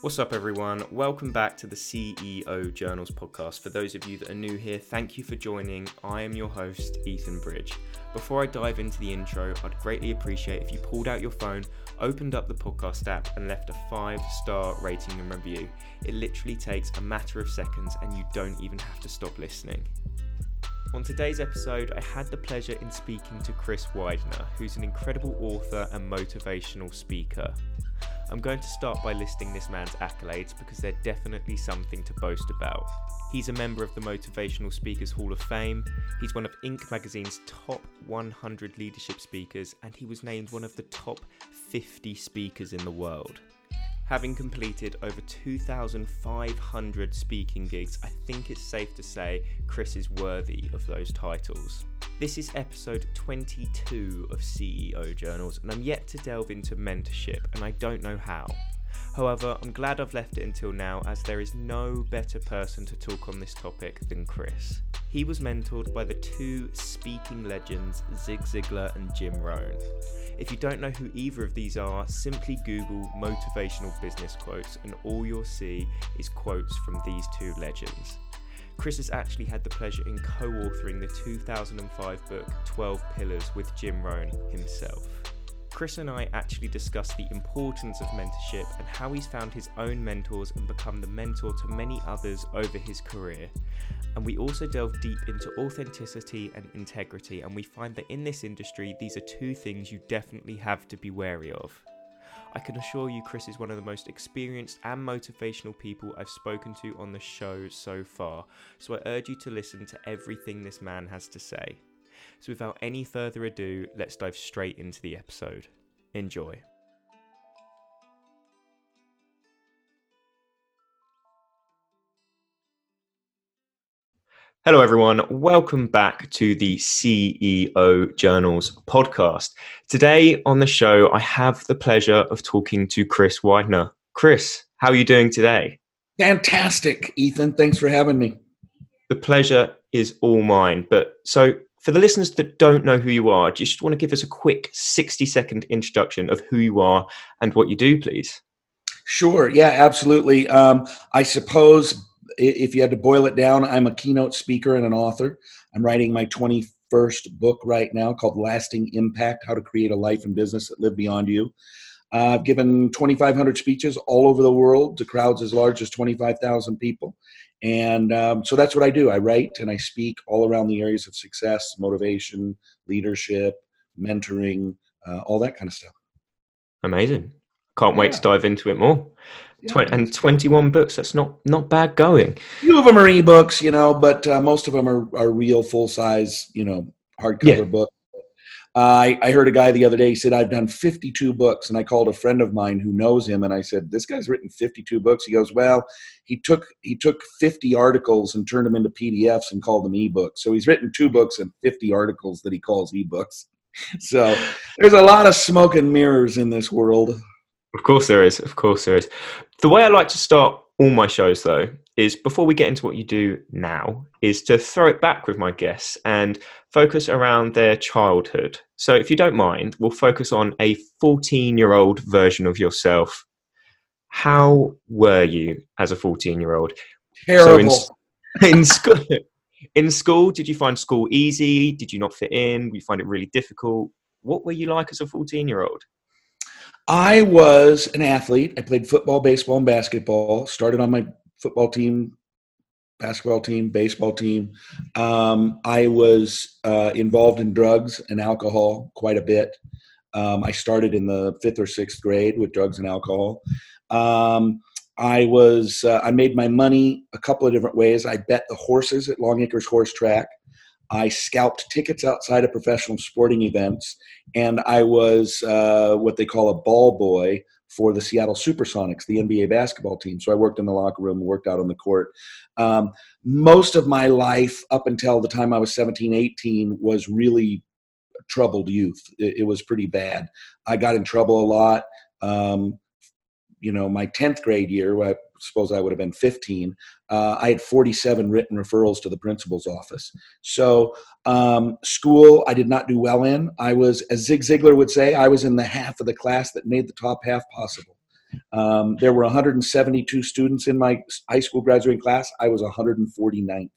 What's up, everyone? Welcome back to the CEO Journals podcast. For those of you that are new here, thank you for joining. I am your host, Ethan Bridge. Before I dive into the intro, I'd greatly appreciate if you pulled out your phone, opened up the podcast app, and left a five star rating and review. It literally takes a matter of seconds, and you don't even have to stop listening. On today's episode, I had the pleasure in speaking to Chris Widener, who's an incredible author and motivational speaker. I'm going to start by listing this man's accolades because they're definitely something to boast about. He's a member of the Motivational Speakers Hall of Fame, he's one of Inc. magazine's top 100 leadership speakers, and he was named one of the top 50 speakers in the world. Having completed over 2,500 speaking gigs, I think it's safe to say Chris is worthy of those titles. This is episode 22 of CEO Journals, and I'm yet to delve into mentorship, and I don't know how. However, I'm glad I've left it until now as there is no better person to talk on this topic than Chris. He was mentored by the two speaking legends Zig Ziglar and Jim Rohn. If you don't know who either of these are, simply Google motivational business quotes, and all you'll see is quotes from these two legends. Chris has actually had the pleasure in co authoring the 2005 book 12 Pillars with Jim Rohn himself. Chris and I actually discuss the importance of mentorship and how he's found his own mentors and become the mentor to many others over his career. And we also delve deep into authenticity and integrity, and we find that in this industry, these are two things you definitely have to be wary of. I can assure you, Chris is one of the most experienced and motivational people I've spoken to on the show so far, so I urge you to listen to everything this man has to say. So, without any further ado, let's dive straight into the episode. Enjoy. Hello, everyone. Welcome back to the CEO Journals podcast. Today on the show, I have the pleasure of talking to Chris Widener. Chris, how are you doing today? Fantastic, Ethan. Thanks for having me. The pleasure is all mine. But so, for the listeners that don't know who you are, do you just want to give us a quick 60 second introduction of who you are and what you do, please? Sure. Yeah, absolutely. Um, I suppose if you had to boil it down, I'm a keynote speaker and an author. I'm writing my 21st book right now called Lasting Impact How to Create a Life and Business That Live Beyond You. Uh, I've given 2,500 speeches all over the world to crowds as large as 25,000 people. And um, so that's what I do. I write and I speak all around the areas of success, motivation, leadership, mentoring, uh, all that kind of stuff. Amazing. Can't wait yeah. to dive into it more. Yeah. and 21 books. That's not not bad going. A few of them are ebooks, you know, but uh, most of them are, are real full size, you know, hardcover yeah. books. Uh, I, I heard a guy the other day. He said, "I've done 52 books," and I called a friend of mine who knows him, and I said, "This guy's written 52 books." He goes, "Well, he took he took 50 articles and turned them into PDFs and called them ebooks. So he's written two books and 50 articles that he calls ebooks. So there's a lot of smoke and mirrors in this world." Of course there is. Of course there is. The way I like to start all my shows though is before we get into what you do now is to throw it back with my guests and focus around their childhood. So if you don't mind, we'll focus on a 14-year-old version of yourself. How were you as a 14-year-old? Terrible. So in, in school in school, did you find school easy? Did you not fit in? Did you find it really difficult? What were you like as a 14-year-old? I was an athlete. I played football, baseball, and basketball. Started on my football team, basketball team, baseball team. Um, I was uh, involved in drugs and alcohol quite a bit. Um, I started in the fifth or sixth grade with drugs and alcohol. Um, I was uh, I made my money a couple of different ways. I bet the horses at Longacres Horse Track. I scalped tickets outside of professional sporting events, and I was uh, what they call a ball boy for the Seattle Supersonics, the NBA basketball team. So I worked in the locker room, worked out on the court. Um, most of my life, up until the time I was 17, 18, was really troubled youth. It, it was pretty bad. I got in trouble a lot. Um, you know, my 10th grade year, suppose I would have been 15, uh, I had 47 written referrals to the principal's office. So, um, school I did not do well in. I was, as Zig Ziglar would say, I was in the half of the class that made the top half possible. Um, there were 172 students in my high school graduating class. I was 149th.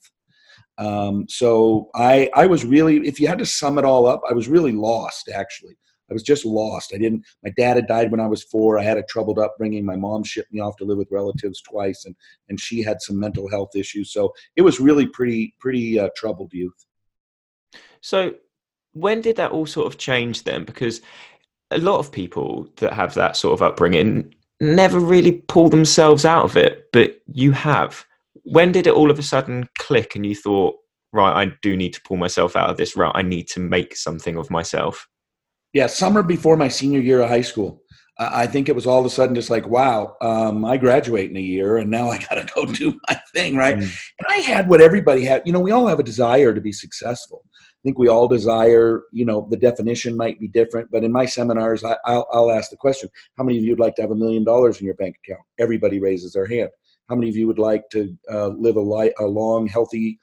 Um, so I, I was really, if you had to sum it all up, I was really lost actually. I was just lost. I didn't. My dad had died when I was four. I had a troubled upbringing. My mom shipped me off to live with relatives twice, and and she had some mental health issues. So it was really pretty pretty uh, troubled youth. So when did that all sort of change then? Because a lot of people that have that sort of upbringing never really pull themselves out of it, but you have. When did it all of a sudden click and you thought, right, I do need to pull myself out of this, right, I need to make something of myself? Yeah, summer before my senior year of high school. I think it was all of a sudden just like, wow, um, I graduate in a year and now I got to go do my thing, right? Mm. And I had what everybody had. You know, we all have a desire to be successful. I think we all desire, you know, the definition might be different, but in my seminars, I, will I'll ask the question how many of you would like to have a million dollars in your bank account? Everybody raises their hand. How many of you would like to uh, live a, li- a long, healthy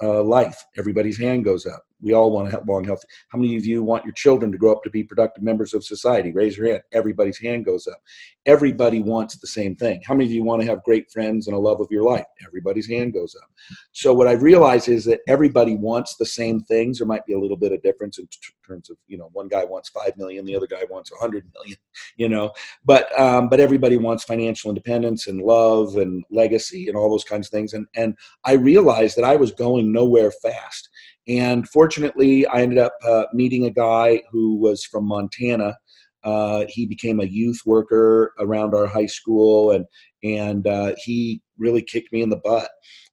uh, life? Everybody's hand goes up. We all want to have long, healthy. How many of you want your children to grow up to be productive members of society? Raise your hand. Everybody's hand goes up. Everybody wants the same thing. How many of you want to have great friends and a love of your life? Everybody's hand goes up. So what I realize is that everybody wants the same things. There might be a little bit of difference in terms of you know one guy wants five million, the other guy wants a hundred million. You know, but um, but everybody wants financial independence and love and legacy and all those kinds of things. And and I realized that I was going nowhere fast and fortunately, I ended up uh, meeting a guy who was from Montana. Uh, he became a youth worker around our high school, and and uh, he really kicked me in the butt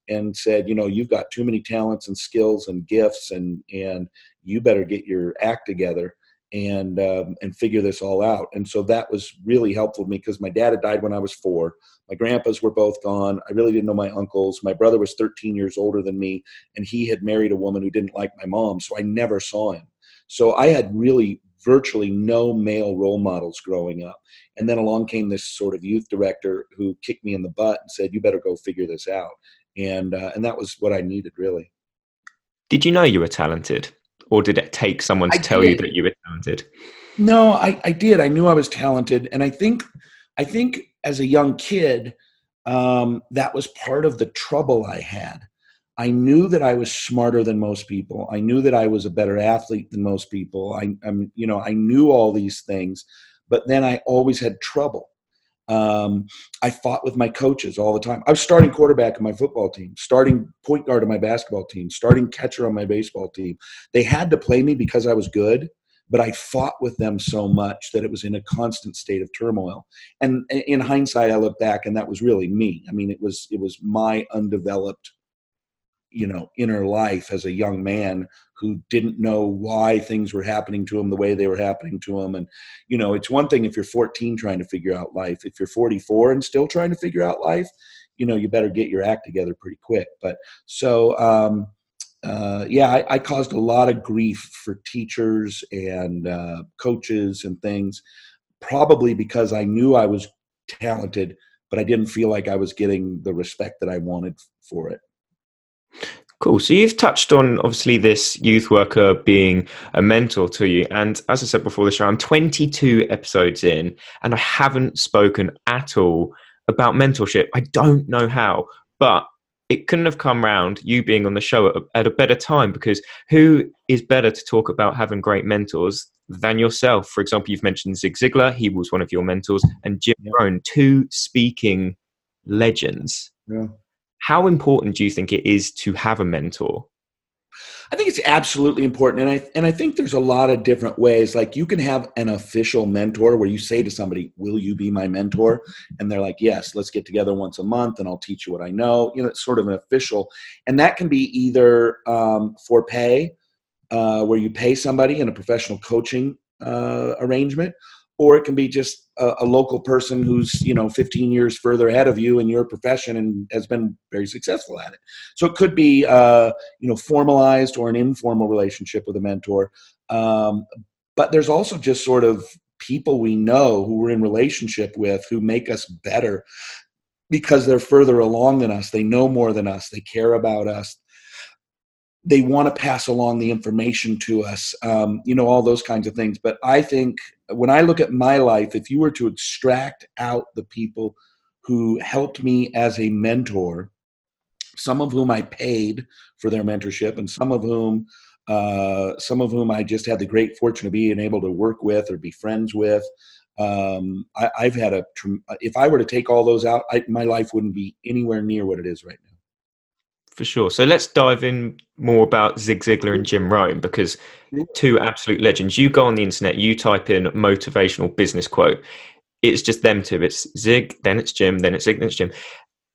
and said, you know, you've got too many talents and skills and gifts, and and you better get your act together and um, and figure this all out. And so that was really helpful to me because my dad had died when I was four. My grandpas were both gone. I really didn't know my uncles. My brother was 13 years older than me, and he had married a woman who didn't like my mom, so I never saw him. So I had really virtually no male role models growing up. And then along came this sort of youth director who kicked me in the butt and said, "You better go figure this out." And uh, and that was what I needed really. Did you know you were talented? or did it take someone to I tell did. you that you were talented? No, I, I did. I knew I was talented, and I think I think as a young kid, um, that was part of the trouble I had. I knew that I was smarter than most people. I knew that I was a better athlete than most people. I, I'm, you know, I knew all these things, but then I always had trouble. Um, I fought with my coaches all the time. I was starting quarterback on my football team, starting point guard on my basketball team, starting catcher on my baseball team. They had to play me because I was good, but I fought with them so much that it was in a constant state of turmoil. And in hindsight, I look back, and that was really me. I mean, it was it was my undeveloped you know inner life as a young man who didn't know why things were happening to him the way they were happening to him and you know it's one thing if you're 14 trying to figure out life if you're 44 and still trying to figure out life you know you better get your act together pretty quick but so um uh, yeah, I, I, caused a lot of grief for teachers and uh, coaches and things, probably because I knew I was talented, but I didn't feel like I was getting the respect that I wanted for it. Cool. So you've touched on obviously this youth worker being a mentor to you. And as I said before the show, I'm 22 episodes in and I haven't spoken at all about mentorship. I don't know how, but it couldn't have come round you being on the show at a, at a better time because who is better to talk about having great mentors than yourself? For example, you've mentioned Zig Ziglar, he was one of your mentors, and Jim Rohn, two speaking legends. Yeah how important do you think it is to have a mentor? I think it's absolutely important, and I and I think there's a lot of different ways. Like you can have an official mentor where you say to somebody, "Will you be my mentor?" and they're like, "Yes, let's get together once a month, and I'll teach you what I know." You know, it's sort of an official, and that can be either um, for pay, uh, where you pay somebody in a professional coaching uh, arrangement, or it can be just a, a, local person who's you know 15 years further ahead of you in your profession and has been very successful at it. So it could be uh, you know formalized or an informal relationship with a mentor. Um, but there's also just sort of people we know who we're in relationship with who make us better because they're further along than us. They know more than us. They care about us. They want to pass along the information to us um, you know all those kinds of things. But i think when I look at my life, if you were to extract out the people who helped me as a mentor, some of whom I paid for their mentorship, and some of whom uh, some of whom I just had the great fortune of being able to work with or be friends with. Um, I, have had a. If I were to take all those out, I, my life wouldn't be anywhere near what it is right now for sure. So let's dive in more about Zig Ziglar and Jim Rohn because two absolute legends. You go on the internet, you type in motivational business quote. It's just them two. It's Zig, then it's Jim, then it's Zig, then it's Jim.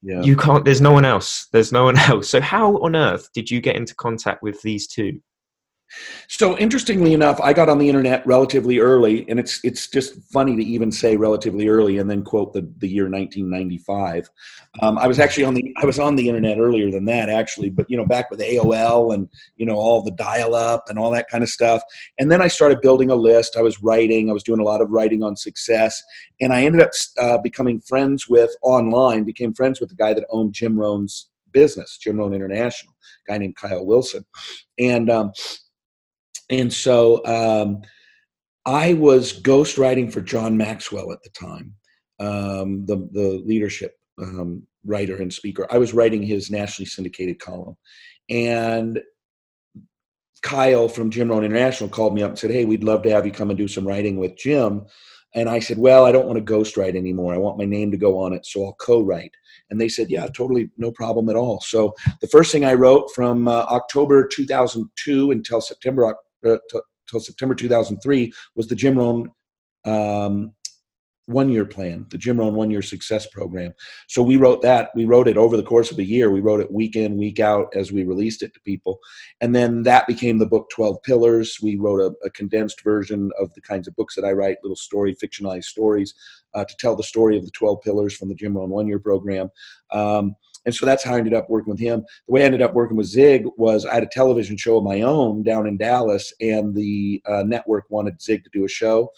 Yeah. You can't. There's no one else. There's no one else. So how on earth did you get into contact with these two? So interestingly enough, I got on the internet relatively early, and it's it's just funny to even say relatively early and then quote the, the year 1995. Um, I was actually on the I was on the internet earlier than that actually, but you know back with AOL and you know all the dial up and all that kind of stuff. And then I started building a list. I was writing. I was doing a lot of writing on success, and I ended up uh, becoming friends with online. Became friends with the guy that owned Jim Rohn's business, Jim Rohn International, guy named Kyle Wilson, and um, and so um, I was ghostwriting for John Maxwell at the time, um, the, the leadership um, writer and speaker. I was writing his nationally syndicated column. And Kyle from Jim Rohn International called me up and said, Hey, we'd love to have you come and do some writing with Jim. And I said, Well, I don't want to ghostwrite anymore. I want my name to go on it, so I'll co write. And they said, Yeah, totally no problem at all. So the first thing I wrote from uh, October 2002 until September uh, till September 2003 was the Jim Rohn um, one year plan, the Jim Rohn one year success program. So we wrote that. We wrote it over the course of a year. We wrote it week in, week out as we released it to people. And then that became the book 12 Pillars. We wrote a, a condensed version of the kinds of books that I write, little story, fictionalized stories uh, to tell the story of the 12 pillars from the Jim Rohn one year program. Um, and so that's how I ended up working with him. The way I ended up working with Zig was I had a television show of my own down in Dallas, and the uh, network wanted Zig to do a show.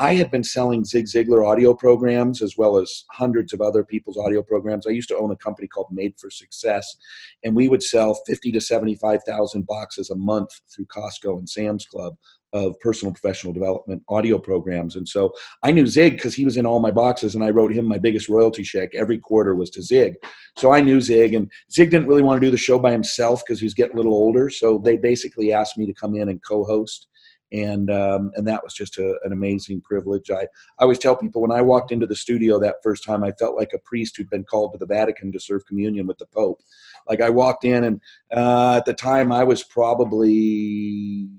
I had been selling Zig Ziglar audio programs as well as hundreds of other people's audio programs. I used to own a company called Made for Success, and we would sell 50 to 75,000 boxes a month through Costco and Sam's Club of personal professional development audio programs. And so I knew Zig because he was in all my boxes and I wrote him my biggest royalty check every quarter was to Zig. So I knew Zig and Zig didn't really want to do the show by himself because he was getting a little older. So they basically asked me to come in and co-host. And um, and that was just a, an amazing privilege. I, I always tell people when I walked into the studio that first time, I felt like a priest who'd been called to the Vatican to serve communion with the Pope. Like I walked in, and uh, at the time I was probably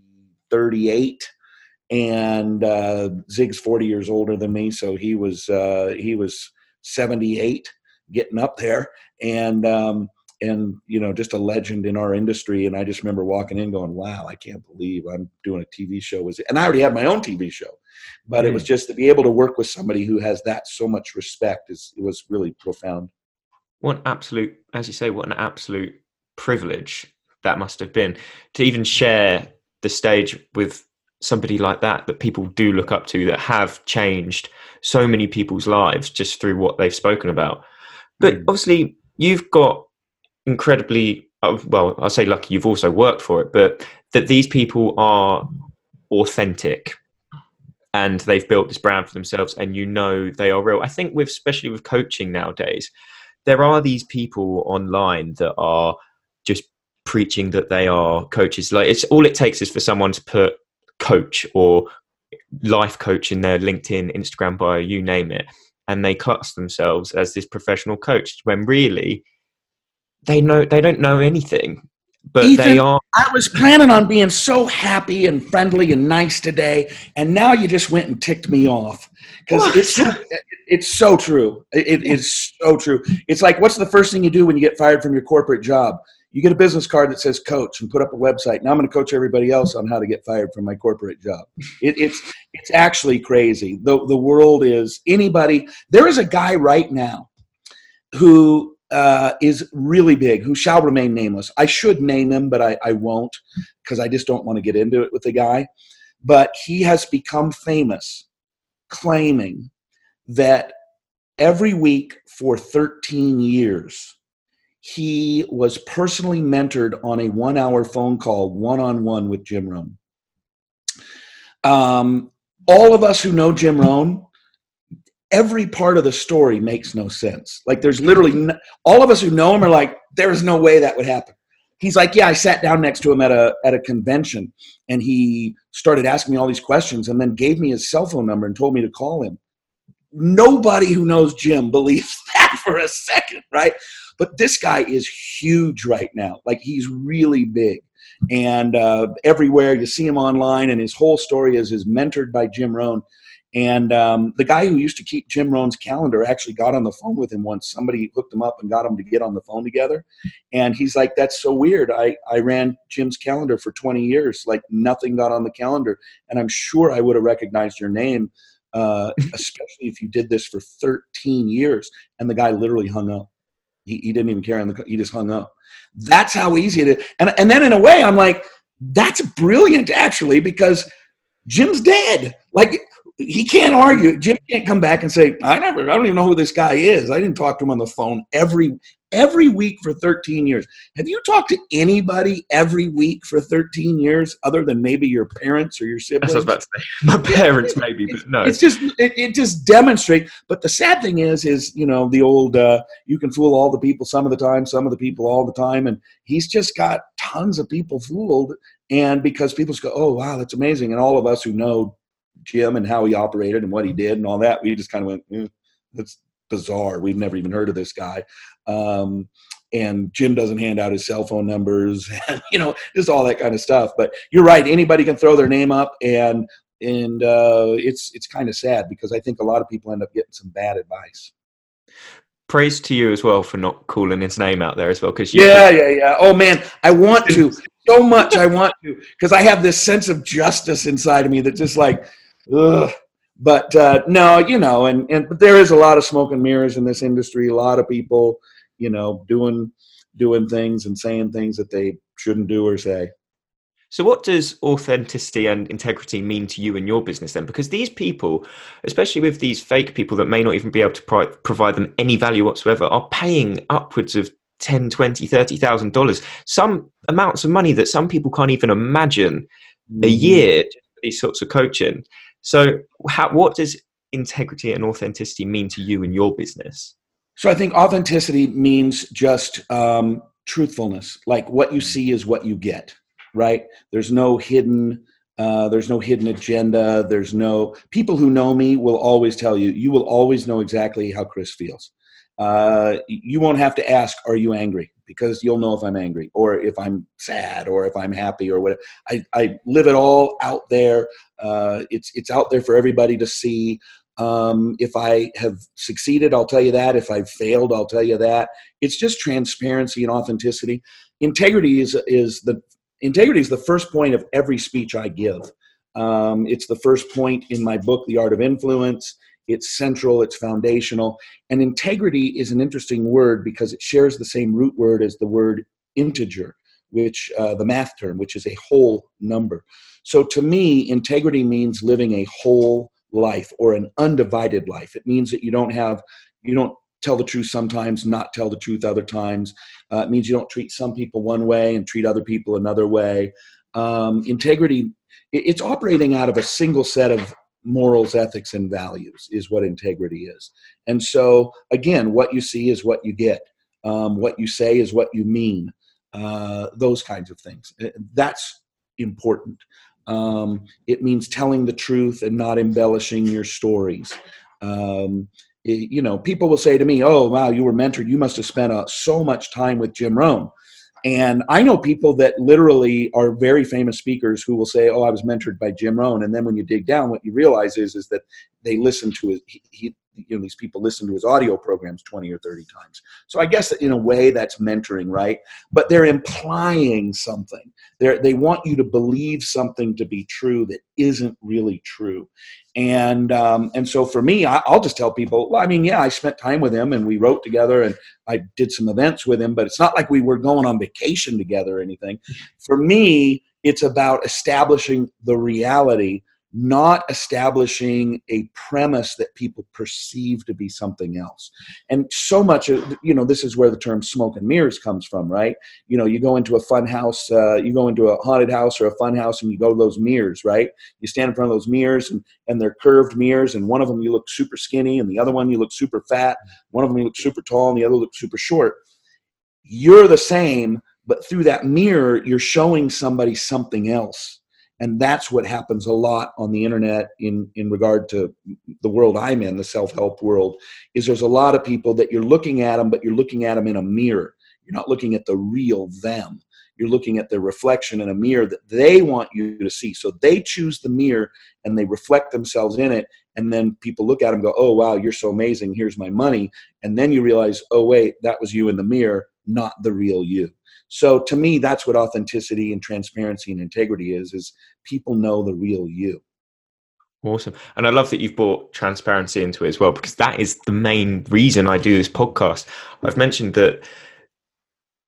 38 and uh, Zig's 40 years older than me, so he was uh, he was 78, getting up there, and um, and you know just a legend in our industry. And I just remember walking in, going, "Wow, I can't believe I'm doing a TV show." Was and I already had my own TV show, but mm. it was just to be able to work with somebody who has that so much respect is it was really profound. What an absolute, as you say, what an absolute privilege that must have been to even share the stage with somebody like that that people do look up to that have changed so many people's lives just through what they've spoken about but mm. obviously you've got incredibly uh, well i'll say lucky you've also worked for it but that these people are authentic and they've built this brand for themselves and you know they are real i think with especially with coaching nowadays there are these people online that are just preaching that they are coaches. Like it's all it takes is for someone to put coach or life coach in their LinkedIn, Instagram bio, you name it, and they class themselves as this professional coach when really they know they don't know anything. But Ethan, they are. I was planning on being so happy and friendly and nice today, and now you just went and ticked me off because it's so, it's so true. It, it is so true. It's like, what's the first thing you do when you get fired from your corporate job? You get a business card that says coach and put up a website. Now I'm going to coach everybody else on how to get fired from my corporate job. It, it's it's actually crazy. The the world is anybody. There is a guy right now who uh, is really big, who shall remain nameless. I should name him, but I, I won't because I just don't want to get into it with the guy. But he has become famous, claiming that every week for 13 years he was personally mentored on a one hour phone call one on one with Jim Rohn. Um, all of us who know Jim Rohn, every part of the story makes no sense. Like there's literally no, all of us who know him are like, there's no way that would happen. He's like, yeah, I sat down next to him at a at a convention, and he started asking me all these questions, and then gave me his cell phone number and told me to call him. Nobody who knows Jim believes that for a second, right? But this guy is huge right now. Like he's really big. And uh, everywhere you see him online, and his whole story is is mentored by Jim Rohn. And um, the guy who used to keep Jim Rohn's calendar actually got on the phone with him once. Somebody hooked him up and got him to get on the phone together. And he's like, That's so weird. I, I ran Jim's calendar for 20 years. Like nothing got on the calendar. And I'm sure I would have recognized your name, uh, especially if you did this for 13 years. And the guy literally hung up. He, he didn't even care he just hung up. That's how easy it is. And, and then in a way, I'm like, That's brilliant actually, because Jim's dead. Like he can't argue. Jim can't come back and say, "I never. I don't even know who this guy is. I didn't talk to him on the phone every every week for 13 years." Have you talked to anybody every week for 13 years, other than maybe your parents or your siblings? I was about to say. My parents, maybe, but no. It's just it, it just demonstrates. But the sad thing is, is you know the old uh, you can fool all the people some of the time, some of the people all the time, and he's just got tons of people fooled. And because people just go, "Oh wow, that's amazing," and all of us who know Jim and how he operated and what he did and all that. We just kind of went, eh, that's bizarre. We've never even heard of this guy. Um, and Jim doesn't hand out his cell phone numbers and, you know, just all that kind of stuff. But you're right. Anybody can throw their name up and, and uh, it's, it's kind of sad because I think a lot of people end up getting some bad advice praise to you as well for not calling his name out there as well because yeah yeah yeah oh man i want to so much i want to because i have this sense of justice inside of me that just like ugh. But uh, no, you know, and and but there is a lot of smoke and mirrors in this industry. A lot of people, you know, doing doing things and saying things that they shouldn't do or say. So, what does authenticity and integrity mean to you in your business then? Because these people, especially with these fake people that may not even be able to pro- provide them any value whatsoever, are paying upwards of 10, 20, 30,000 dollars, some amounts of money that some people can't even imagine a mm. year for these sorts of coaching. So, how, what does integrity and authenticity mean to you in your business? So, I think authenticity means just um, truthfulness. Like what you see is what you get, right? There's no hidden. Uh, there's no hidden agenda. There's no people who know me will always tell you. You will always know exactly how Chris feels. Uh, you won't have to ask, "Are you angry?" because you'll know if I'm angry or if I'm sad or if I'm happy or whatever. I, I live it all out there. Uh, it's it's out there for everybody to see. Um, if I have succeeded, I'll tell you that. If I've failed, I'll tell you that. It's just transparency and authenticity. Integrity is is the integrity is the first point of every speech I give. Um, it's the first point in my book, The Art of Influence. It's central, it's foundational. And integrity is an interesting word because it shares the same root word as the word integer, which uh, the math term, which is a whole number. So to me, integrity means living a whole life or an undivided life. It means that you don't have, you don't tell the truth sometimes, not tell the truth other times. Uh, it means you don't treat some people one way and treat other people another way. Um, integrity, it's operating out of a single set of morals, ethics, and values is what integrity is. And so, again, what you see is what you get. Um, what you say is what you mean. Uh, those kinds of things. Uh, that's important. Um, it means telling the truth and not embellishing your stories. Um, it, you know, people will say to me, "Oh, wow, you were mentored. You must have spent uh, so much time with Jim Rohn." And I know people that literally are very famous speakers who will say, "Oh, I was mentored by Jim Rohn," and then when you dig down, what you realize is is that they listen to his, he, he you know these people listen to his audio programs 20 or 30 times. So i guess in a way that's mentoring right? But they're implying something. They they want you to believe something to be true that isn't really true. And um, and so for me I, will just tell people well i mean yeah i spent time with him and we wrote together and i did some events with him but it's not like we were going on vacation together or anything. For me it's about establishing the reality not establishing a premise that people perceive to be something else. And so much, you know, this is where the term smoke and mirrors comes from, right? You know, you go into a fun house, uh, you go into a haunted house or a fun house and you go to those mirrors, right? You stand in front of those mirrors and, and they're curved mirrors, and one of them you look super skinny, and the other one you look super fat, one of them you look super tall, and the other looks super short. You're the same, but through that mirror, you're showing somebody something else and that's what happens a lot on the internet in in regard to the world i'm in the self-help world is there's a lot of people that you're looking at them but you're looking at them in a mirror. You're not looking at the real them. You're looking at the reflection in a mirror that they want you to see. So they choose the mirror and they reflect themselves in it and then people look at them go oh wow you're so amazing. Here's my money. And then you realize oh wait that was you in the mirror not the real you so to me, that's what authenticity and transparency and integrity is, is people know the real you. Awesome. And I love that you've brought transparency into it as well, because that is the main reason I do this podcast. I've mentioned that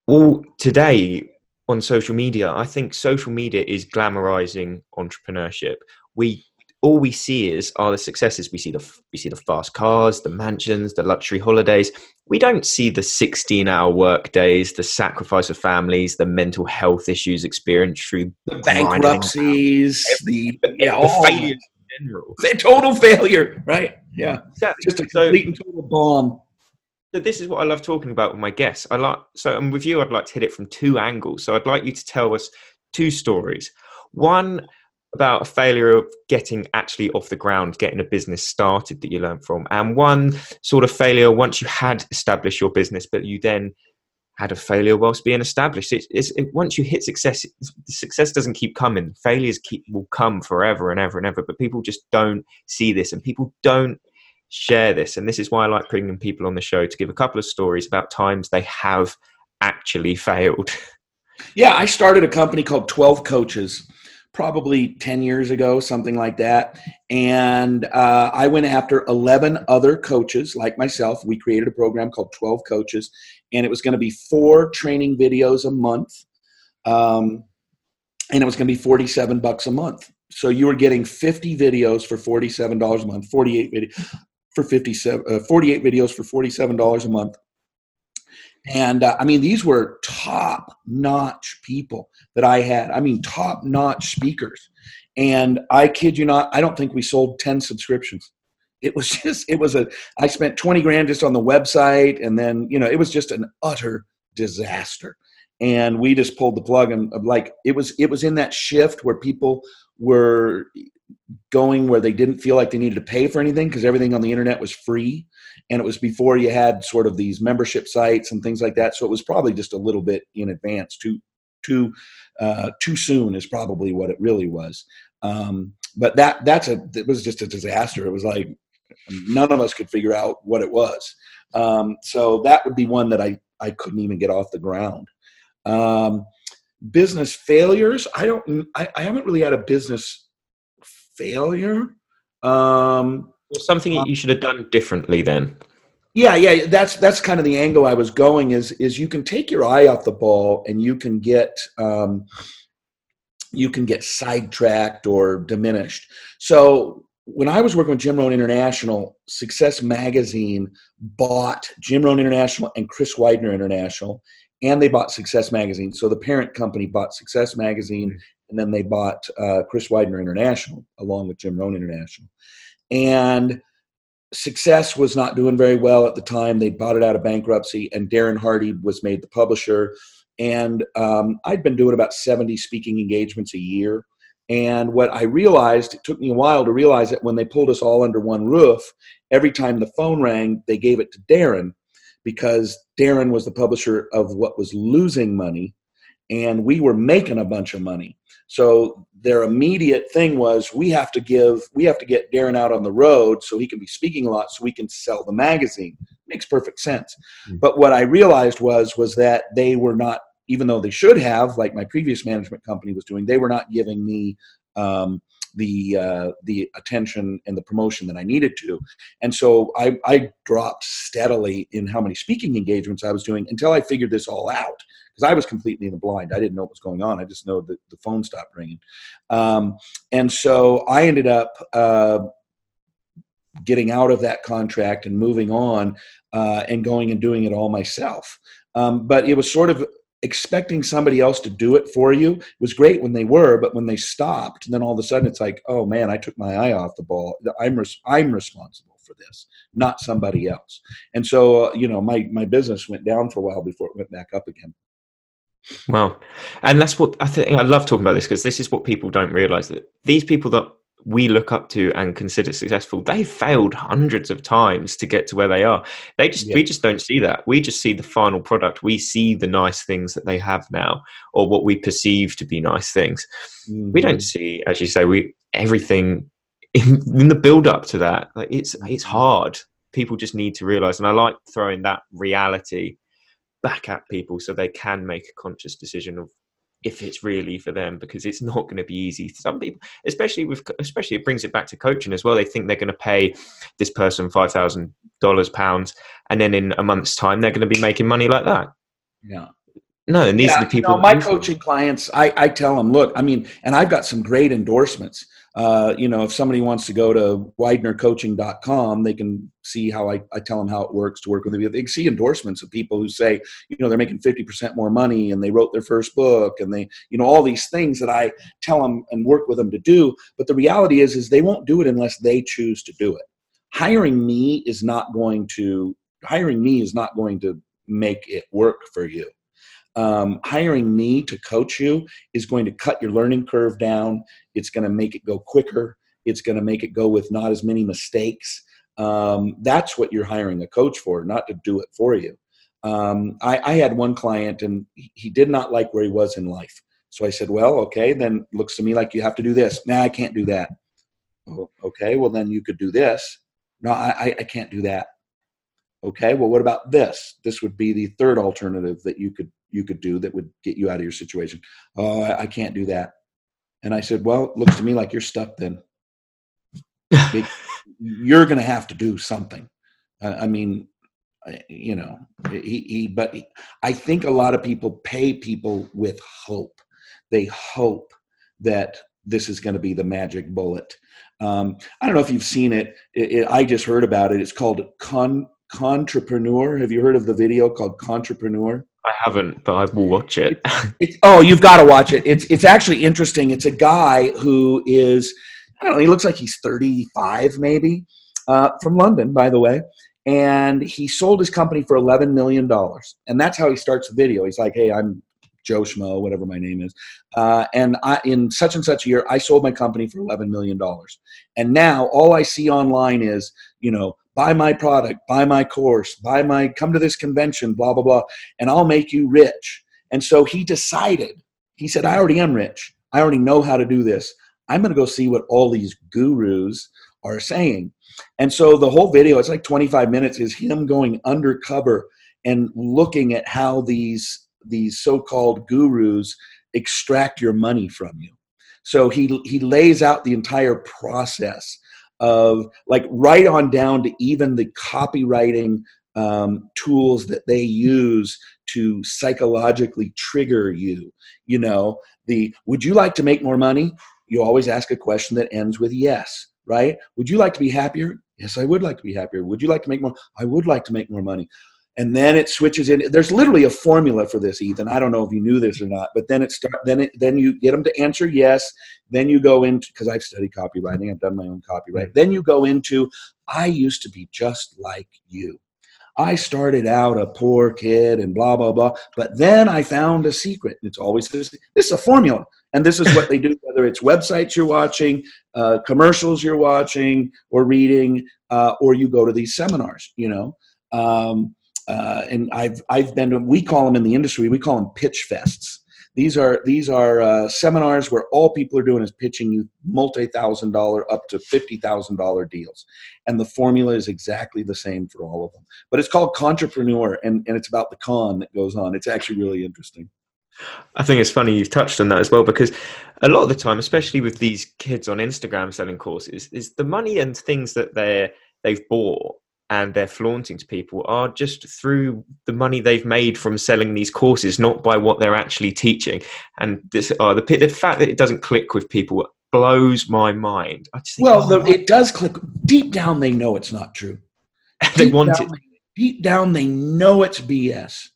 all today on social media, I think social media is glamorizing entrepreneurship. We all we see is are the successes. We see the we see the fast cars, the mansions, the luxury holidays. We don't see the 16-hour work days, the sacrifice of families, the mental health issues experienced through the bankruptcies, the, yeah, the failures in general. The total failure, right? Yeah, exactly. just a complete so, and total bomb. So this is what I love talking about with my guests. I like so, and with you, I'd like to hit it from two angles. So I'd like you to tell us two stories. One about a failure of getting actually off the ground, getting a business started that you learned from, and one sort of failure once you had established your business, but you then had a failure whilst being established. It's, it's it, once you hit success, success doesn't keep coming. Failures keep will come forever and ever and ever. But people just don't see this, and people don't share this. And this is why I like bringing people on the show to give a couple of stories about times they have actually failed. Yeah, I started a company called Twelve Coaches probably 10 years ago, something like that. And uh, I went after 11 other coaches like myself. We created a program called 12 Coaches, and it was going to be four training videos a month. Um, and it was going to be 47 bucks a month. So you were getting 50 videos for $47 a month, 48 videos for 57, uh, 48 videos for $47 a month and uh, I mean, these were top notch people that I had. I mean, top notch speakers. And I kid you not, I don't think we sold 10 subscriptions. It was just, it was a, I spent 20 grand just on the website. And then, you know, it was just an utter disaster. And we just pulled the plug and like, it was, it was in that shift where people were going where they didn't feel like they needed to pay for anything because everything on the internet was free and it was before you had sort of these membership sites and things like that. So it was probably just a little bit in advance too too uh, too soon is probably what it really was. Um, but that that's a it was just a disaster. It was like none of us could figure out what it was. Um, so that would be one that i i couldn't even get off the ground. Um, business failures i don't I, I haven't really had a business failure. Um, something you should have done differently then. Yeah, yeah, that's that's kind of the angle I was going. Is is you can take your eye off the ball and you can get um, you can get sidetracked or diminished. So when I was working with Jim Rohn International, Success Magazine bought Jim Rohn International and Chris Widener International, and they bought Success Magazine. So the parent company bought Success Magazine and then they bought uh, Chris Widener International along with Jim Rohn International. And Success was not doing very well at the time. They bought it out of bankruptcy, and Darren Hardy was made the publisher. And um, I'd been doing about 70 speaking engagements a year. And what I realized, it took me a while to realize that when they pulled us all under one roof, every time the phone rang, they gave it to Darren because Darren was the publisher of what was losing money and we were making a bunch of money. So their immediate thing was we have to give we have to get Darren out on the road so he can be speaking a lot so we can sell the magazine. Makes perfect sense. Mm-hmm. But what I realized was was that they were not even though they should have like my previous management company was doing they were not giving me um, the uh, the attention and the promotion that I needed to. And so I, I dropped steadily in how many speaking engagements I was doing until I figured this all out because I was completely in the blind. I didn't know what was going on. I just know that the phone stopped ringing. Um, and so I ended up uh, getting out of that contract and moving on uh, and going and doing it all myself. Um, but it was sort of expecting somebody else to do it for you it was great when they were but when they stopped then all of a sudden it's like oh man i took my eye off the ball. I'm res- i'm responsible for this not somebody else. And so uh, you know my my business went down for a while before it went back up again. Wow. And that's what I think I love talking about this because this is what people don't realize that these people that we look up to and consider successful they failed hundreds of times to get to where they are they just yeah. we just don't see that we just see the final product we see the nice things that they have now or what we perceive to be nice things mm-hmm. we don't mm-hmm. see as you say we everything in, in the build up to that like it's it's hard people just need to realize and i like throwing that reality back at people so they can make a conscious decision of if it's really for them because it's not going to be easy some people especially with especially it brings it back to coaching as well. They think they're going to pay this person five thousand dollars pounds and then in a month's time they're going to be making money like that. Yeah. No and these yeah, are the people you know, my coaching clients I, I tell them look i mean and i've got some great endorsements uh, you know, if somebody wants to go to widenercoaching.com, they can see how I, I tell them how it works to work with me. They see endorsements of people who say, you know, they're making 50% more money and they wrote their first book and they, you know, all these things that I tell them and work with them to do. But the reality is, is they won't do it unless they choose to do it. Hiring me is not going to, hiring me is not going to make it work for you um, hiring me to coach you is going to cut your learning curve down. It's going to make it go quicker. It's going to make it go with not as many mistakes. Um, that's what you're hiring a coach for, not to do it for you. Um, I, I, had one client and he did not like where he was in life. So I said, well, okay, then looks to me like you have to do this. Now nah, I can't do that. Okay, well then you could do this. No, I, I can't do that. Okay, well, what about this? This would be the third alternative that you could you could do that would get you out of your situation. Oh, I, I can't do that. And I said, well, it looks to me like you're stuck then. it, you're going to have to do something. Uh, I mean, you know, he, he but he, I think a lot of people pay people with hope. They hope that this is going to be the magic bullet. Um, I don't know if you've seen it. It, it. I just heard about it. It's called Con Contrepreneur. Have you heard of the video called Contrepreneur? I haven't, but I will watch it. It's, oh, you've got to watch it. It's it's actually interesting. It's a guy who is I don't know. He looks like he's 35, maybe, uh, from London, by the way. And he sold his company for 11 million dollars, and that's how he starts the video. He's like, "Hey, I'm Joe Schmo, whatever my name is, uh, and I, in such and such a year, I sold my company for 11 million dollars, and now all I see online is, you know, buy my product, buy my course, buy my, come to this convention, blah, blah, blah, and I'll make you rich. And so he decided, he said, I already am rich. I already know how to do this. I'm going to go see what all these gurus are saying. And so the whole video, it's like 25 minutes, is him going undercover and looking at how these these so-called gurus extract your money from you. So he he lays out the entire process of like right on down to even the copywriting um, tools that they use to psychologically trigger you. You know, the would you like to make more money? You always ask a question that ends with yes, right? Would you like to be happier? Yes, I would like to be happier. Would you like to make more? I would like to make more money and then it switches in. There's literally a formula for this ethan. I don't know if you knew this or not but then it start then it then you get them to answer yes. Then you go into because i've studied copywriting. I've done my own copyright. Then you go into i used to be just like you. I started out a poor kid and blah blah blah but then i found a secret. It's always this this is a formula. And this is what they do whether it's websites you're watching uh, commercials you're watching or reading uh, or you go to these seminars you know? Um, uh, and I've I've been to, we call them in the industry we call them pitch fests. These are these are uh, seminars where all people are doing is pitching you multi thousand dollar up to fifty thousand dollar deals, and the formula is exactly the same for all of them. But it's called Contrepreneur, and and it's about the con that goes on. It's actually really interesting. I think it's funny you've touched on that as well because a lot of the time, especially with these kids on Instagram selling courses, is the money and things that they're they've bought and they're flaunting to people are just through the money they've made from selling these courses, not by what they're actually teaching. And this, uh, the the fact that it doesn't click with people blows my mind. Think, well, oh, the, it does click deep down. They know it's not true. they want down, it. Deep down, they know it's BS.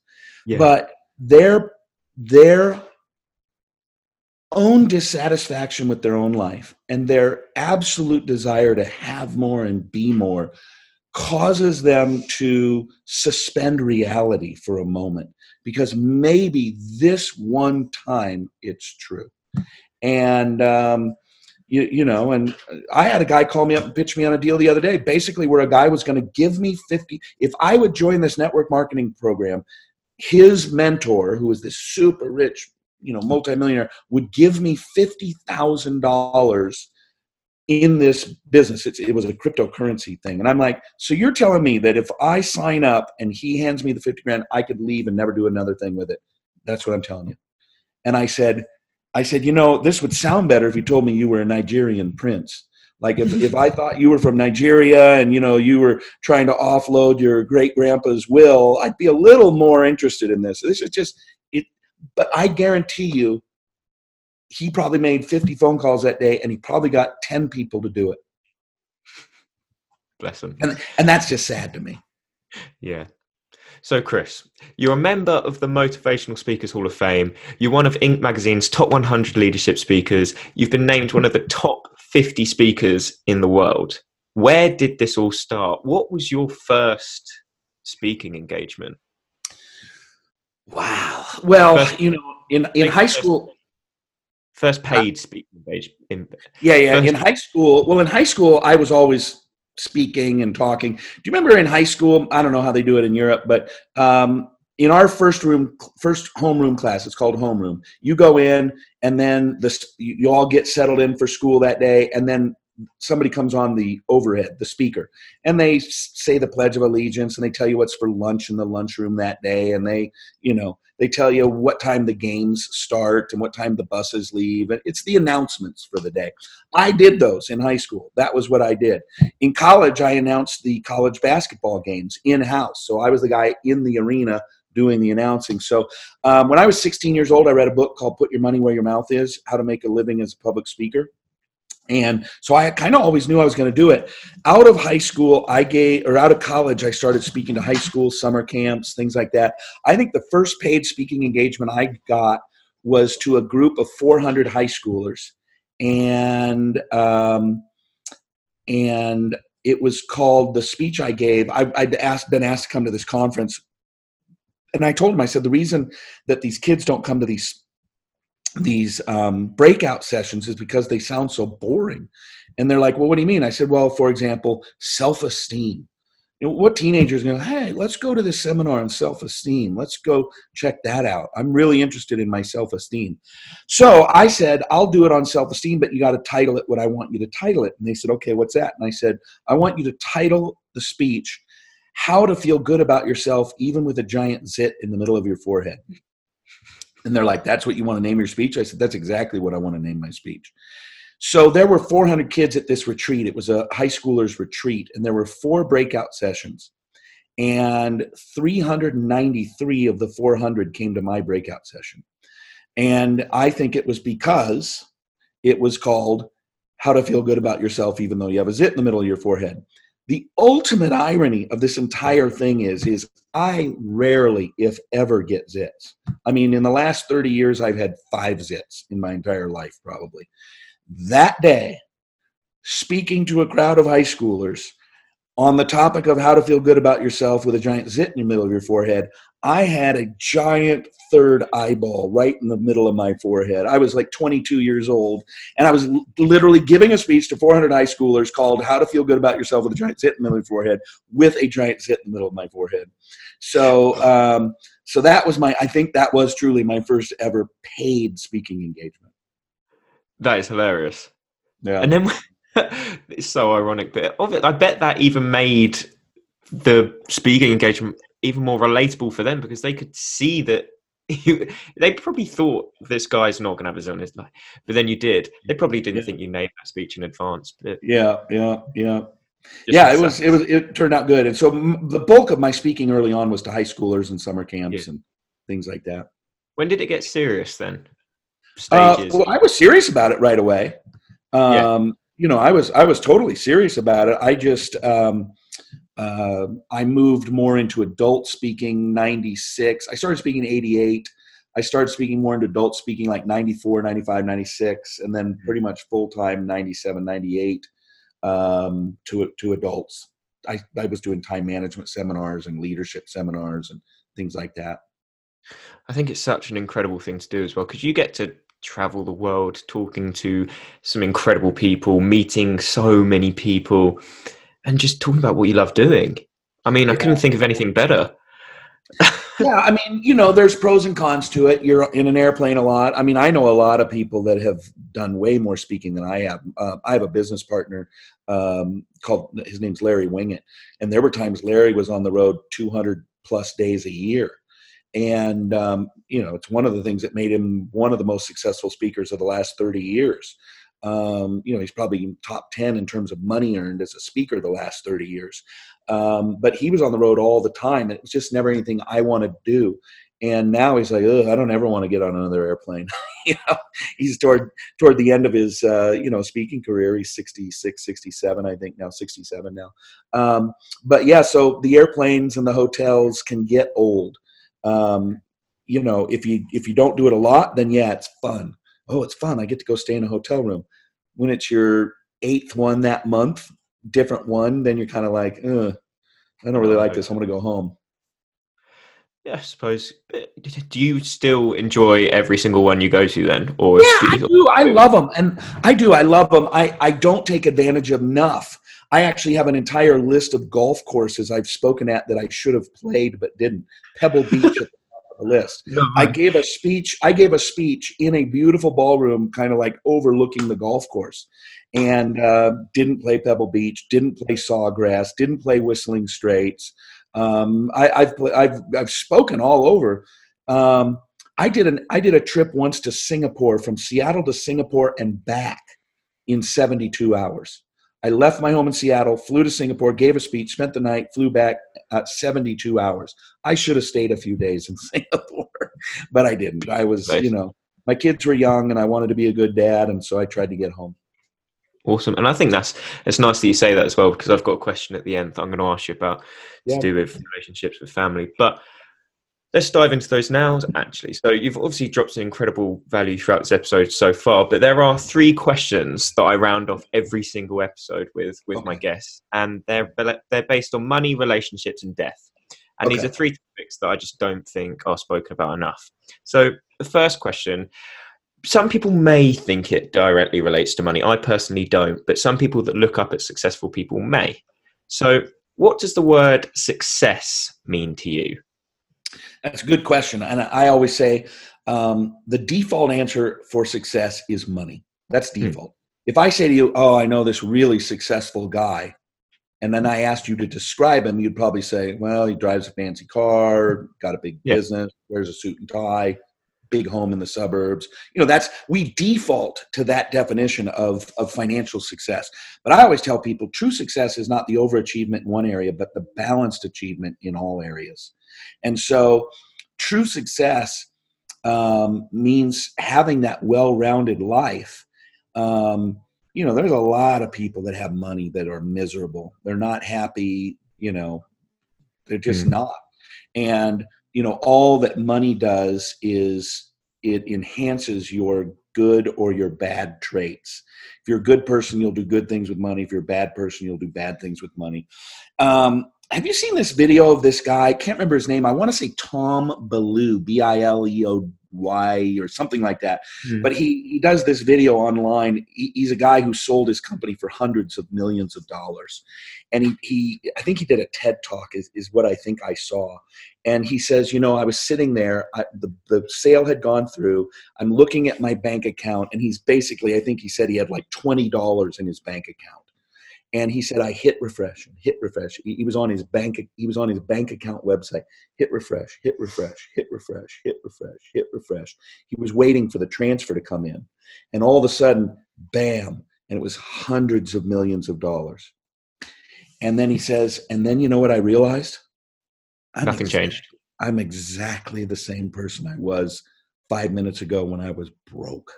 Yeah. But their their own dissatisfaction with their own life and their absolute desire to have more and be more causes them to suspend reality for a moment because maybe this one time it's true. And um, you, you know and i had a guy call me up and pitch me on a deal the other day basically where a guy was going to give me 50 if i would join this network marketing program his mentor who was this super rich you know multimillionaire would give me $50000 in this business it's, it was a cryptocurrency thing. And i'm like so you're telling me that if i sign up and he hands me the 50 grand i could leave and never do another thing with it? That's what i'm telling you. And i said i said you know this would sound better if you told me you were a nigerian prince. Like if, if i thought you were from nigeria and you know you were trying to offload your great grandpa's will i'd be a little more interested in this. This is just it but I guarantee you, he probably made 50 phone calls that day and he probably got 10 people to do it. Bless him. And, and that's just sad to me. Yeah. So, Chris, you're a member of the Motivational Speakers Hall of Fame. You're one of Inc. magazine's top 100 leadership speakers. You've been named one of the top 50 speakers in the world. Where did this all start? What was your first speaking engagement? Wow. Well, first, you know, in in high school, first paid speaking in, yeah, yeah. First, in high school, well, in high school, I was always speaking and talking. Do you remember in high school? I don't know how they do it in Europe, but um, in our first room, first homeroom class, it's called homeroom. You go in, and then the you all get settled in for school that day, and then somebody comes on the overhead, the speaker, and they say the Pledge of Allegiance and they tell you what's for lunch in the lunchroom that day. And they, you know, they tell you what time the games start and what time the buses leave. It's the announcements for the day. I did those in high school. That was what I did. In college, I announced the college basketball games in house. So I was the guy in the arena doing the announcing. So um, when I was 16 years old, I read a book called Put Your Money Where Your Mouth Is How to Make a Living as a Public Speaker. And so I kind of always knew I was going to do it. Out of high school, I gave, or out of college, I started speaking to high school summer camps, things like that. I think the first paid speaking engagement I got was to a group of 400 high schoolers, and um, and it was called the speech I gave. I, I'd asked, been asked to come to this conference, and I told him, I said, the reason that these kids don't come to these these um, breakout sessions is because they sound so boring. And they're like, well, what do you mean? I said, well, for example, self esteem. You know, what teenagers going, hey, let's go to this seminar on self esteem. Let's go check that out. I'm really interested in my self esteem. So I said, I'll do it on self esteem, but you got to title it what I want you to title it. And they said, okay, what's that? And I said, I want you to title the speech, How to Feel Good About Yourself, even with a giant zit in the middle of your forehead. And they're like, that's what you want to name your speech? I said, that's exactly what I want to name my speech. So there were 400 kids at this retreat. It was a high schoolers retreat, and there were four breakout sessions. And 393 of the 400 came to my breakout session. And I think it was because it was called How to Feel Good About Yourself, even though you have a zit in the middle of your forehead. The ultimate irony of this entire thing is, is I rarely, if ever, get zits. I mean, in the last 30 years, I've had five zits in my entire life, probably. That day, speaking to a crowd of high schoolers on the topic of how to feel good about yourself with a giant zit in the middle of your forehead, I had a giant third eyeball right in the middle of my forehead. I was like 22 years old, and I was literally giving a speech to 400 high schoolers called How to Feel Good About Yourself with a Giant Zit in the Middle of your Forehead, with a giant zit in the middle of my forehead. So, um, so that was my, I think that was truly my first ever paid speaking engagement. That is hilarious. Yeah. And then it's so ironic, but I bet that even made the speaking engagement even more relatable for them because they could see that they probably thought this guy's not going to have his own life, but then you did. They probably didn't yeah. think you made that speech in advance. But yeah, yeah, yeah. yeah, it was, it was. It turned out good, and so m- the bulk of my speaking early on was to high schoolers and summer camps yeah. and things like that. When did it get serious then? Uh, well, I was serious about it right away. Um, yeah. You know, I was I was totally serious about it. I just um, uh, I moved more into adult speaking 96. I started speaking 88. I started speaking more into adult speaking like 94, 95, 96, and then pretty much full time 97, 98 um, to, to adults. I, I was doing time management seminars and leadership seminars and things like that. I think it's such an incredible thing to do as well because you get to travel the world talking to some incredible people, meeting so many people and just talking about what you love doing. I mean, yeah. I couldn't think of anything better. yeah, I mean, you know, there's pros and cons to it. You're in an airplane a lot. I mean, I know a lot of people that have done way more speaking than I have. Uh, I have a business partner um, called his name's Larry Winget, and there were times Larry was on the road 200 plus days a year. And um, you know, it's one of the things that made him one of the most successful speakers of the last 30 years. Um, you know, he's probably top 10 in terms of money earned as a speaker the last 30 years. Um, but he was on the road all the time. It was just never anything I wanted to do. And now he's like, I don't ever want to get on another airplane. you know, he's toward toward the end of his uh, you know speaking career. He's 66, 67, I think now, 67 now. Um, but yeah, so the airplanes and the hotels can get old. Um, you know, if you if you don't do it a lot, then yeah, it's fun oh, it's fun. I get to go stay in a hotel room. When it's your eighth one that month, different one, then you're kind of like, I don't really like this. I'm going to go home. Yeah, I suppose. Eh, do you still enjoy every single one you go to then, or yeah, I do. I love them, and I do. I love them. I I don't take advantage of enough. I actually have an entire list of golf courses I've spoken at that I should have played but didn't. Pebble Beach list. No, I gave a speech. I gave a speech in a beautiful ballroom, kind of like overlooking the golf course, and uh, didn't play Pebble Beach, didn't play Sawgrass, didn't play Whistling Straits. Um, I, have I've I've spoken all over. Um, I did an I did a trip once to Singapore from Seattle to Singapore and back in 72 hours. I left my home in Seattle, flew to Singapore, gave a speech, spent the night, flew back at 72 hours. I should have stayed a few days in Singapore, but I didn't. I was, nice. you know, my kids were young and I wanted to be a good dad, and so I tried to get home. Awesome, and I think that's it's nice that you say that as well because I've got a question at the end that I'm going to ask you about yeah. to do with relationships with family, but let's dive into those now actually. So you've obviously dropped some incredible value throughout this episode so far but there are three questions that i round off every single episode with with okay. my guests and they're they're based on money relationships and death. And okay. these are three topics that i just don't think are spoken about enough. So the first question some people may think it directly relates to money. I personally don't but some people that look up at successful people may. So what does the word success mean to you that's a good question. And I always say um, the default answer for success is money. That's hmm. default. Hmm. If I say to you, Oh, I know this really successful guy, and then I asked you to describe him, you'd probably say, Well, he drives a fancy car, got a big yeah. business, wears a suit and tie, big home in the suburbs. You know, that's we default to that definition of, of financial success. But I always tell people true success is not the overachievement in one area, but the balanced achievement in all areas. And so, true success um, means having that well rounded life. Um, you know, there's a lot of people that have money that are miserable. They're not happy, you know, they're just mm. not. And, you know, all that money does is it enhances your good or your bad traits. If you're a good person, you'll do good things with money. If you're a bad person, you'll do bad things with money. Um, have you seen this video of this guy? I can't remember his name. I want to say Tom Bilyeu, B I L E O Y or something like that. Mm-hmm. But he, he does this video online. He, he's a guy who sold his company for hundreds of millions of dollars. And he, he I think he did a TED talk, is, is what I think I saw. And he says, You know, I was sitting there, I, the, the sale had gone through. I'm looking at my bank account, and he's basically, I think he said he had like $20 in his bank account and he said, "I hit refresh, hit refresh." He, he was on his bank. He was on his bank account website. Hit refresh, hit refresh, hit refresh, hit refresh, hit refresh. He was waiting for the transfer to come in, and all of a sudden, bam! And it was hundreds of millions of dollars. And then he says, "And then you know what I realized? I'm Nothing exactly, changed. I'm exactly the same person I was five minutes ago when I was broke."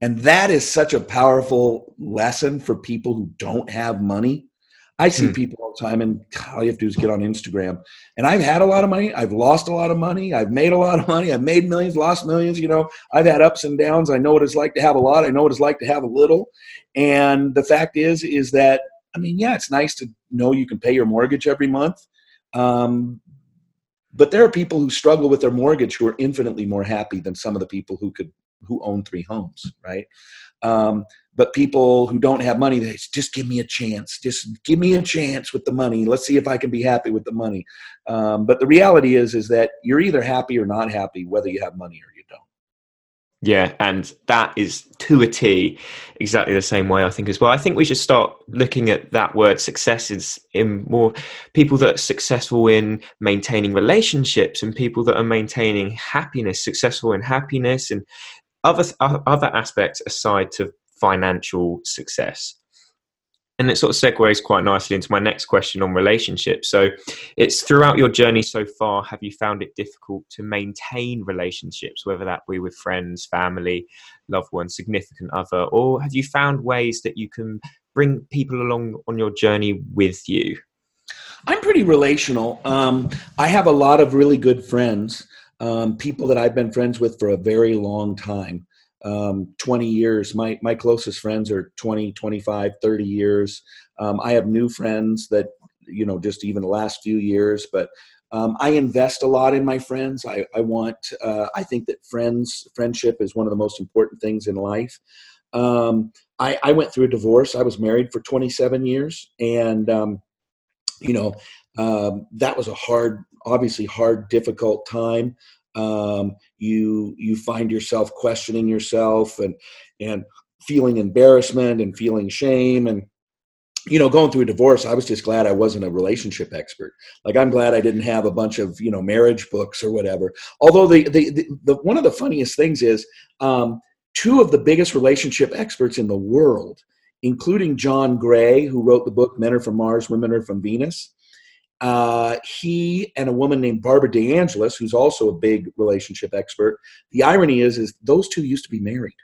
And that is such a powerful lesson for people who don't have money. I see hmm. people all the time, and all you have to do is get on Instagram. And I've had a lot of money. I've lost a lot of money. I've made a lot of money. I've made millions, lost millions. You know, I've had ups and downs. I know what it's like to have a lot. I know what it's like to have a little. And the fact is, is that I mean, yeah, it's nice to know you can pay your mortgage every month. Um, but there are people who struggle with their mortgage who are infinitely more happy than some of the people who could who own three homes, right? Um, but people who don't have money, they just give me a chance. Just give me a chance with the money. Let's see if I can be happy with the money. Um, but the reality is, is that you're either happy or not happy, whether you have money or you don't. Yeah, and that is to a T exactly the same way I think as well. I think we should start looking at that word success is in more people that are successful in maintaining relationships and people that are maintaining happiness, successful in happiness and other other aspects aside to financial success. And it sort of segues quite nicely into my next question on relationships. So it's throughout your journey so far have you found it difficult to maintain relationships whether that be with friends family loved ones significant other? Or have you found ways that you can bring people along on your journey with you? I'm pretty relational. Um, i have a lot of really good friends um, people that I've been friends with for a very long time. Um, 20 years. My, my closest friends are 20, 25, 30 years. Um, I have new friends that, you know, just even the last few years, but um, I invest a lot in my friends. I, I want, uh, I think that friends, friendship is one of the most important things in life. Um, I, I, went through a divorce. I was married for 27 years and, um, you know, um, that was a hard, obviously hard, difficult time. Um, you you find yourself questioning yourself and and feeling embarrassment and feeling shame and you know going through a divorce i was just glad i wasn't a relationship expert like i'm glad i didn't have a bunch of you know marriage books or whatever although the the, the, the one of the funniest things is um, two of the biggest relationship experts in the world including john gray who wrote the book men are from mars women are from venus uh, he and a woman named Barbara DeAngelis, who's also a big relationship expert. The irony is, is those two used to be married.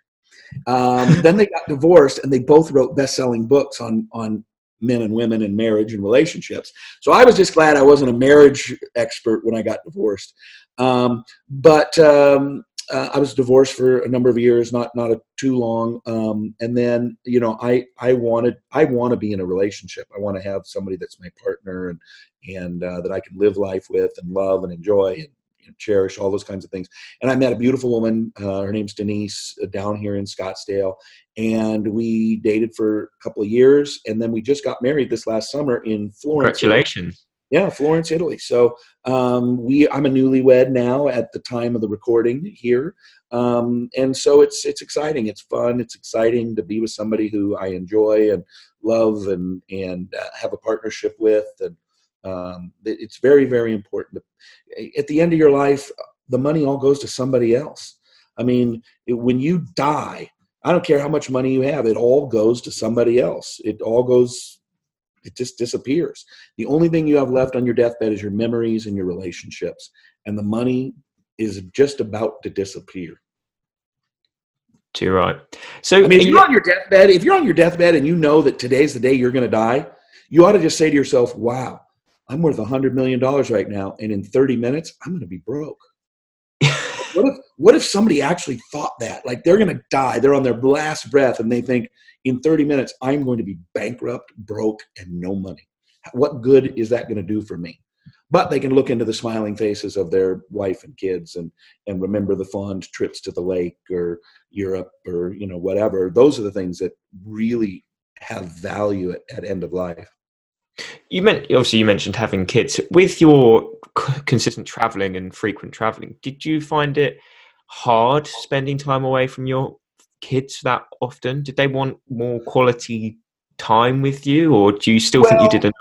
Um, then they got divorced, and they both wrote best-selling books on on men and women and marriage and relationships. So I was just glad I wasn't a marriage expert when I got divorced. Um, but um, uh, I was divorced for a number of years, not not a, too long. Um, and then you know, I I wanted I want to be in a relationship. I want to have somebody that's my partner and and uh, that I can live life with and love and enjoy and you know, cherish all those kinds of things. And I met a beautiful woman. Uh, her name's Denise uh, down here in Scottsdale, and we dated for a couple of years, and then we just got married this last summer in Florence. Congratulations! Yeah, Florence, Italy. So um, we, I'm a newlywed now at the time of the recording here, um, and so it's it's exciting. It's fun. It's exciting to be with somebody who I enjoy and love and and uh, have a partnership with, and um, it's very very important. At the end of your life, the money all goes to somebody else. I mean, it, when you die, I don't care how much money you have; it all goes to somebody else. It all goes it just disappears. The only thing you have left on your deathbed is your memories and your relationships, and the money is just about to disappear. Too right. So, I mean, if you're on your deathbed, if you're on your deathbed and you know that today's the day you're going to die, you ought to just say to yourself, "Wow, I'm worth a hundred million dollars right now, and in 30 minutes, I'm going to be broke." What if what if somebody actually thought that? Like they're to die, they're on their last breath, and they think, in 30 minutes, I'm going to be bankrupt, broke, and no money. What good is that to do for me? But they can look into the smiling faces of their wife and kids and, and remember the fond trips to the lake or Europe or, you know, whatever. Those are the things that really have value at, at end of life. You meant obviously you mentioned having kids. With your consistent traveling and frequent traveling, did you find it hard spending time away from your kids that often? Did they want more quality time with you, or do you still well, think you did enough?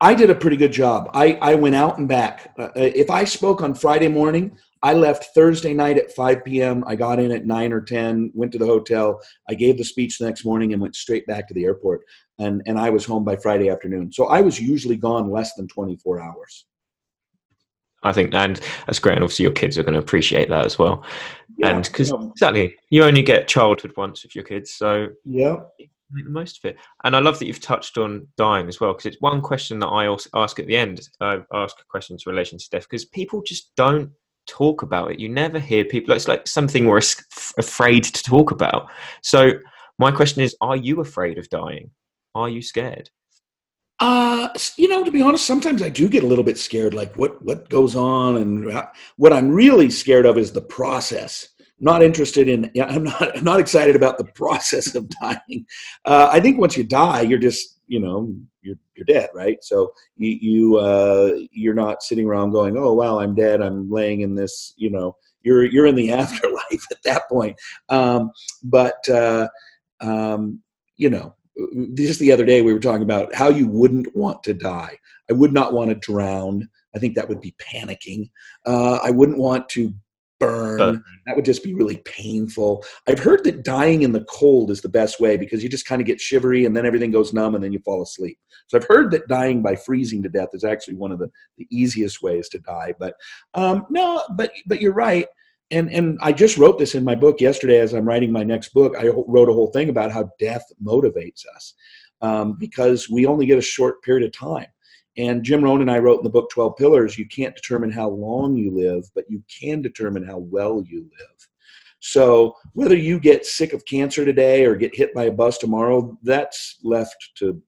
I did a pretty good job. I, I went out and back. Uh, if I spoke on Friday morning, I left Thursday night at 5 p.m. I got in at 9 or 10, went to the hotel. I gave the speech the next morning and went straight back to the airport. And, and I was home by Friday afternoon. So I was usually gone less than 24 hours. I think, and that's great. And obviously, your kids are going to appreciate that as well. Yeah, and because yeah. exactly, you only get childhood once with your kids, so yeah, make the most of it. And I love that you've touched on dying as well, because it's one question that I also ask at the end. I ask a question in relation to death because people just don't talk about it. You never hear people. It's like something we're afraid to talk about. So my question is: Are you afraid of dying? Are you scared? Uh, you know, to be honest, sometimes I do get a little bit scared. Like what what goes on, and what I'm really scared of is the process. Not interested in. Yeah, I'm not. I'm not excited about the process of dying. Uh, I think once you die, you're just you know you're you're dead, right? So you you uh, you're not sitting around going, oh wow, I'm dead. I'm laying in this. You know, you're you're in the afterlife at that point. Um, but uh, um, you know, just the other day we were talking about how you wouldn't want to die. I would not want to drown. I think that would be panicking. Uh, I wouldn't want to burn. That would just be really painful. I've heard that dying in the cold is the best way because you just kind of get shivery and then everything goes numb and then you fall asleep. So I've heard that dying by freezing to death is actually one of the, the easiest ways to die. But um, no, but but you're right. And and I just wrote this in my book yesterday as I'm writing my next book. I wrote a whole thing about how death motivates us um, because we only get a short period of time. And Jim Rohn and I wrote in the book 12 Pillars, you can't determine how long you live, but you can determine how well you live. So whether you get sick of cancer today or get hit by a bus tomorrow, that's left to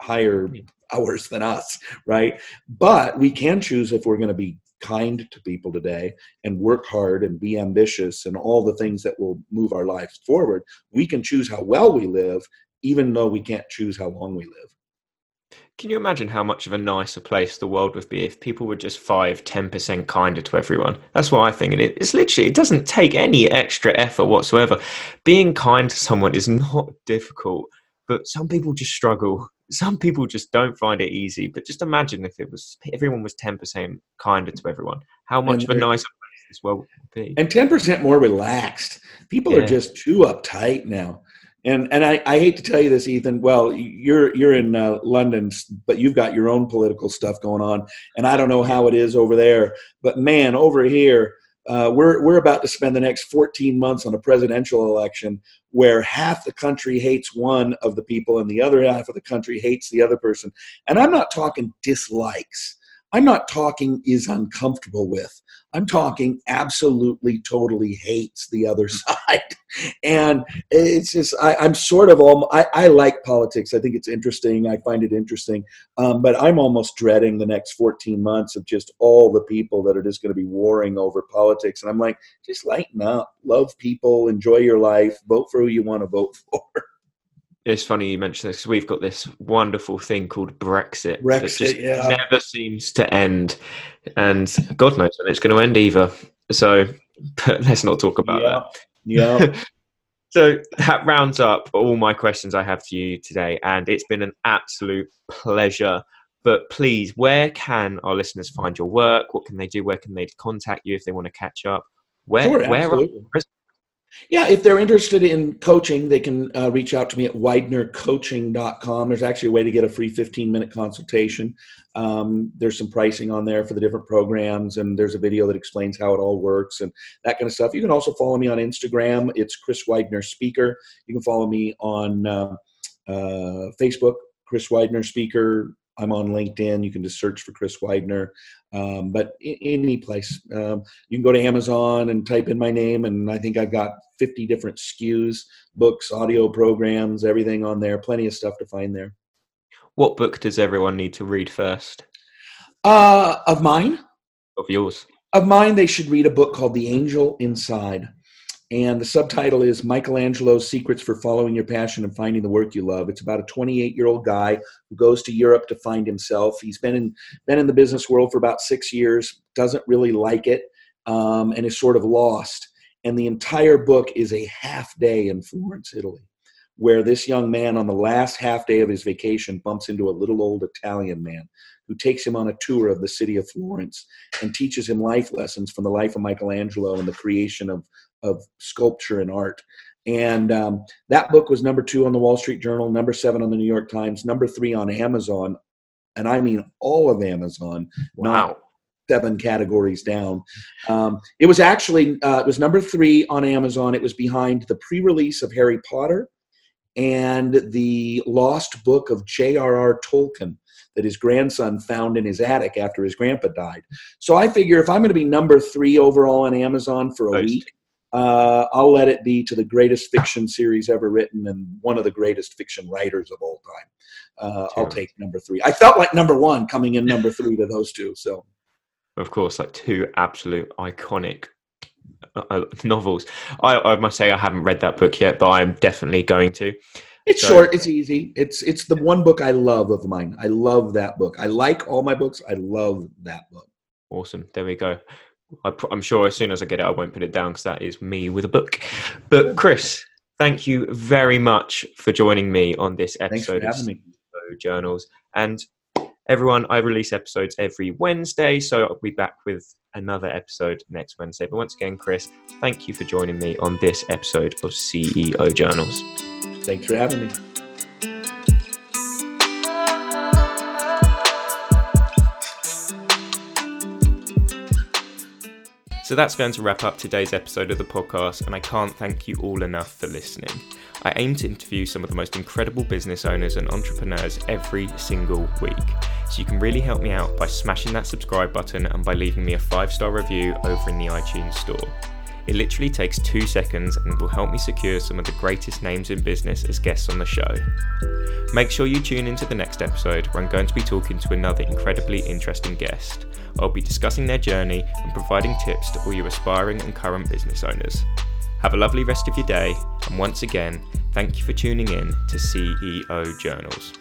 higher hours than us, right? But we can choose if we're going to be kind to people today and work hard and be ambitious and all the things that will move our lives forward. We can choose how well we live, even though we can't choose how long we live. Can you imagine how much of a nicer place the world would be if people were just 5 10% kinder to everyone? That's what I think. And it's literally, it doesn't take any extra effort whatsoever. Being kind to someone is not difficult, but some people just struggle. Some people just don't find it easy. But just imagine if it was everyone was 10% kinder to everyone, how much of a nicer place this world would be. And 10% more relaxed. People yeah. are just too uptight now and and I, I hate to tell you this, Ethan. Well, you're you're in uh, London, but you've got your own political stuff going on, and I don't know how it is over there. But man, over here, uh, we're we're about to spend the next 14 months on a presidential election where half the country hates one of the people and the other half of the country hates the other person. And I'm not talking dislikes. I'm not talking is uncomfortable with. I'm talking absolutely, totally hates the other side. And it's just, I, am sort of, all, I, I, like politics. I think it's interesting. I find it interesting. Um, but I'm almost dreading the next 14 months of just all the people that are just going to be warring over politics. And I'm like, just lighten up, love people, enjoy your life, vote for who you want to vote for. It's funny you mentioned this. We've got this wonderful thing called Brexit. Brexit, that just yeah. never seems to end, and God knows when it's going to end either. So let's not talk about yeah. that. Yeah. so that rounds up all my questions I have for you today, and it's been an absolute pleasure. But please, where can our listeners find your work? What can they do? Where can they contact you if they want to catch up? Where, sure, where, yeah, if they're interested in coaching, they can uh, reach out to me at widenercoaching.com. There's actually a way to get a free 15 minute consultation. Um, there's some pricing on there for the different programs, and there's a video that explains how it all works and that kind of stuff. You can also follow me on Instagram. It's Chris Widener Speaker. You can follow me on uh, uh, Facebook, Chris Widener Speaker. I'm on LinkedIn. You can just search for Chris Widener. Um, but any place, um, you can go to Amazon and type in my name, and I think I've got 50 different SKUs, books, audio programs, everything on there. Plenty of stuff to find there. What book does everyone need to read first? Uh, of mine. Of yours. Of mine, they should read a book called The Angel Inside and the subtitle is Michelangelo's Secrets for Following Your Passion and Finding the Work You Love. It's about a 28 year old guy who goes to Europe to find himself. He's been in been in the business world for about six years, doesn't really like it, um, and is sort of lost. And the entire book is a half day in Florence, Italy, where this young man on the last half day of his vacation bumps into a little old Italian man who takes him on a tour of the city of Florence and teaches him life lessons from the life of Michelangelo and the creation of, of sculpture and art. And um, that book was number two on the Wall Street Journal, number seven on the New York Times, number three on Amazon. And I mean all of Amazon, wow. not seven categories down. Um, it was actually uh, it was number three on Amazon. It was behind the pre-release of Harry Potter and the lost book of J.R.R. Tolkien that his grandson found in his attic after his grandpa died. So I figure if I'm going to be number three overall on Amazon for a nice. week, uh, I'll let it be to the greatest fiction series ever written and one of the greatest fiction writers of all time. Uh, I'll take number three. I felt like number one coming in number three to those two. So, of course, like two absolute iconic uh, uh, novels. I, I, must say I haven't read that book yet, but I'm definitely going to. It's so, short. It's easy. It's it's the one book I love of mine. I love that book. I like all my books. I love that book. Awesome. There we go. I, am sure as soon as I get it, I won't put it down because that is me with a book. But Chris, thank you very much for joining me on this episode of CEO Journals. And everyone, I release episodes every Wednesday, so I'll be back with another episode next Wednesday. But once again, Chris, thank you for joining me on this episode of CEO Journals. Thanks for having me. So that's going to wrap up today's episode of the podcast, and I can't thank you all enough for listening. I aim to interview some of the most incredible business owners and entrepreneurs every single week. So you can really help me out by smashing that subscribe button and by leaving me a five star review over in the iTunes store. It literally takes two seconds and will help me secure some of the greatest names in business as guests on the show. Make sure you tune into the next episode where I'm going to be talking to another incredibly interesting guest. I'll be discussing their journey and providing tips to all you aspiring and current business owners. Have a lovely rest of your day, and once again, thank you for tuning in to CEO Journals.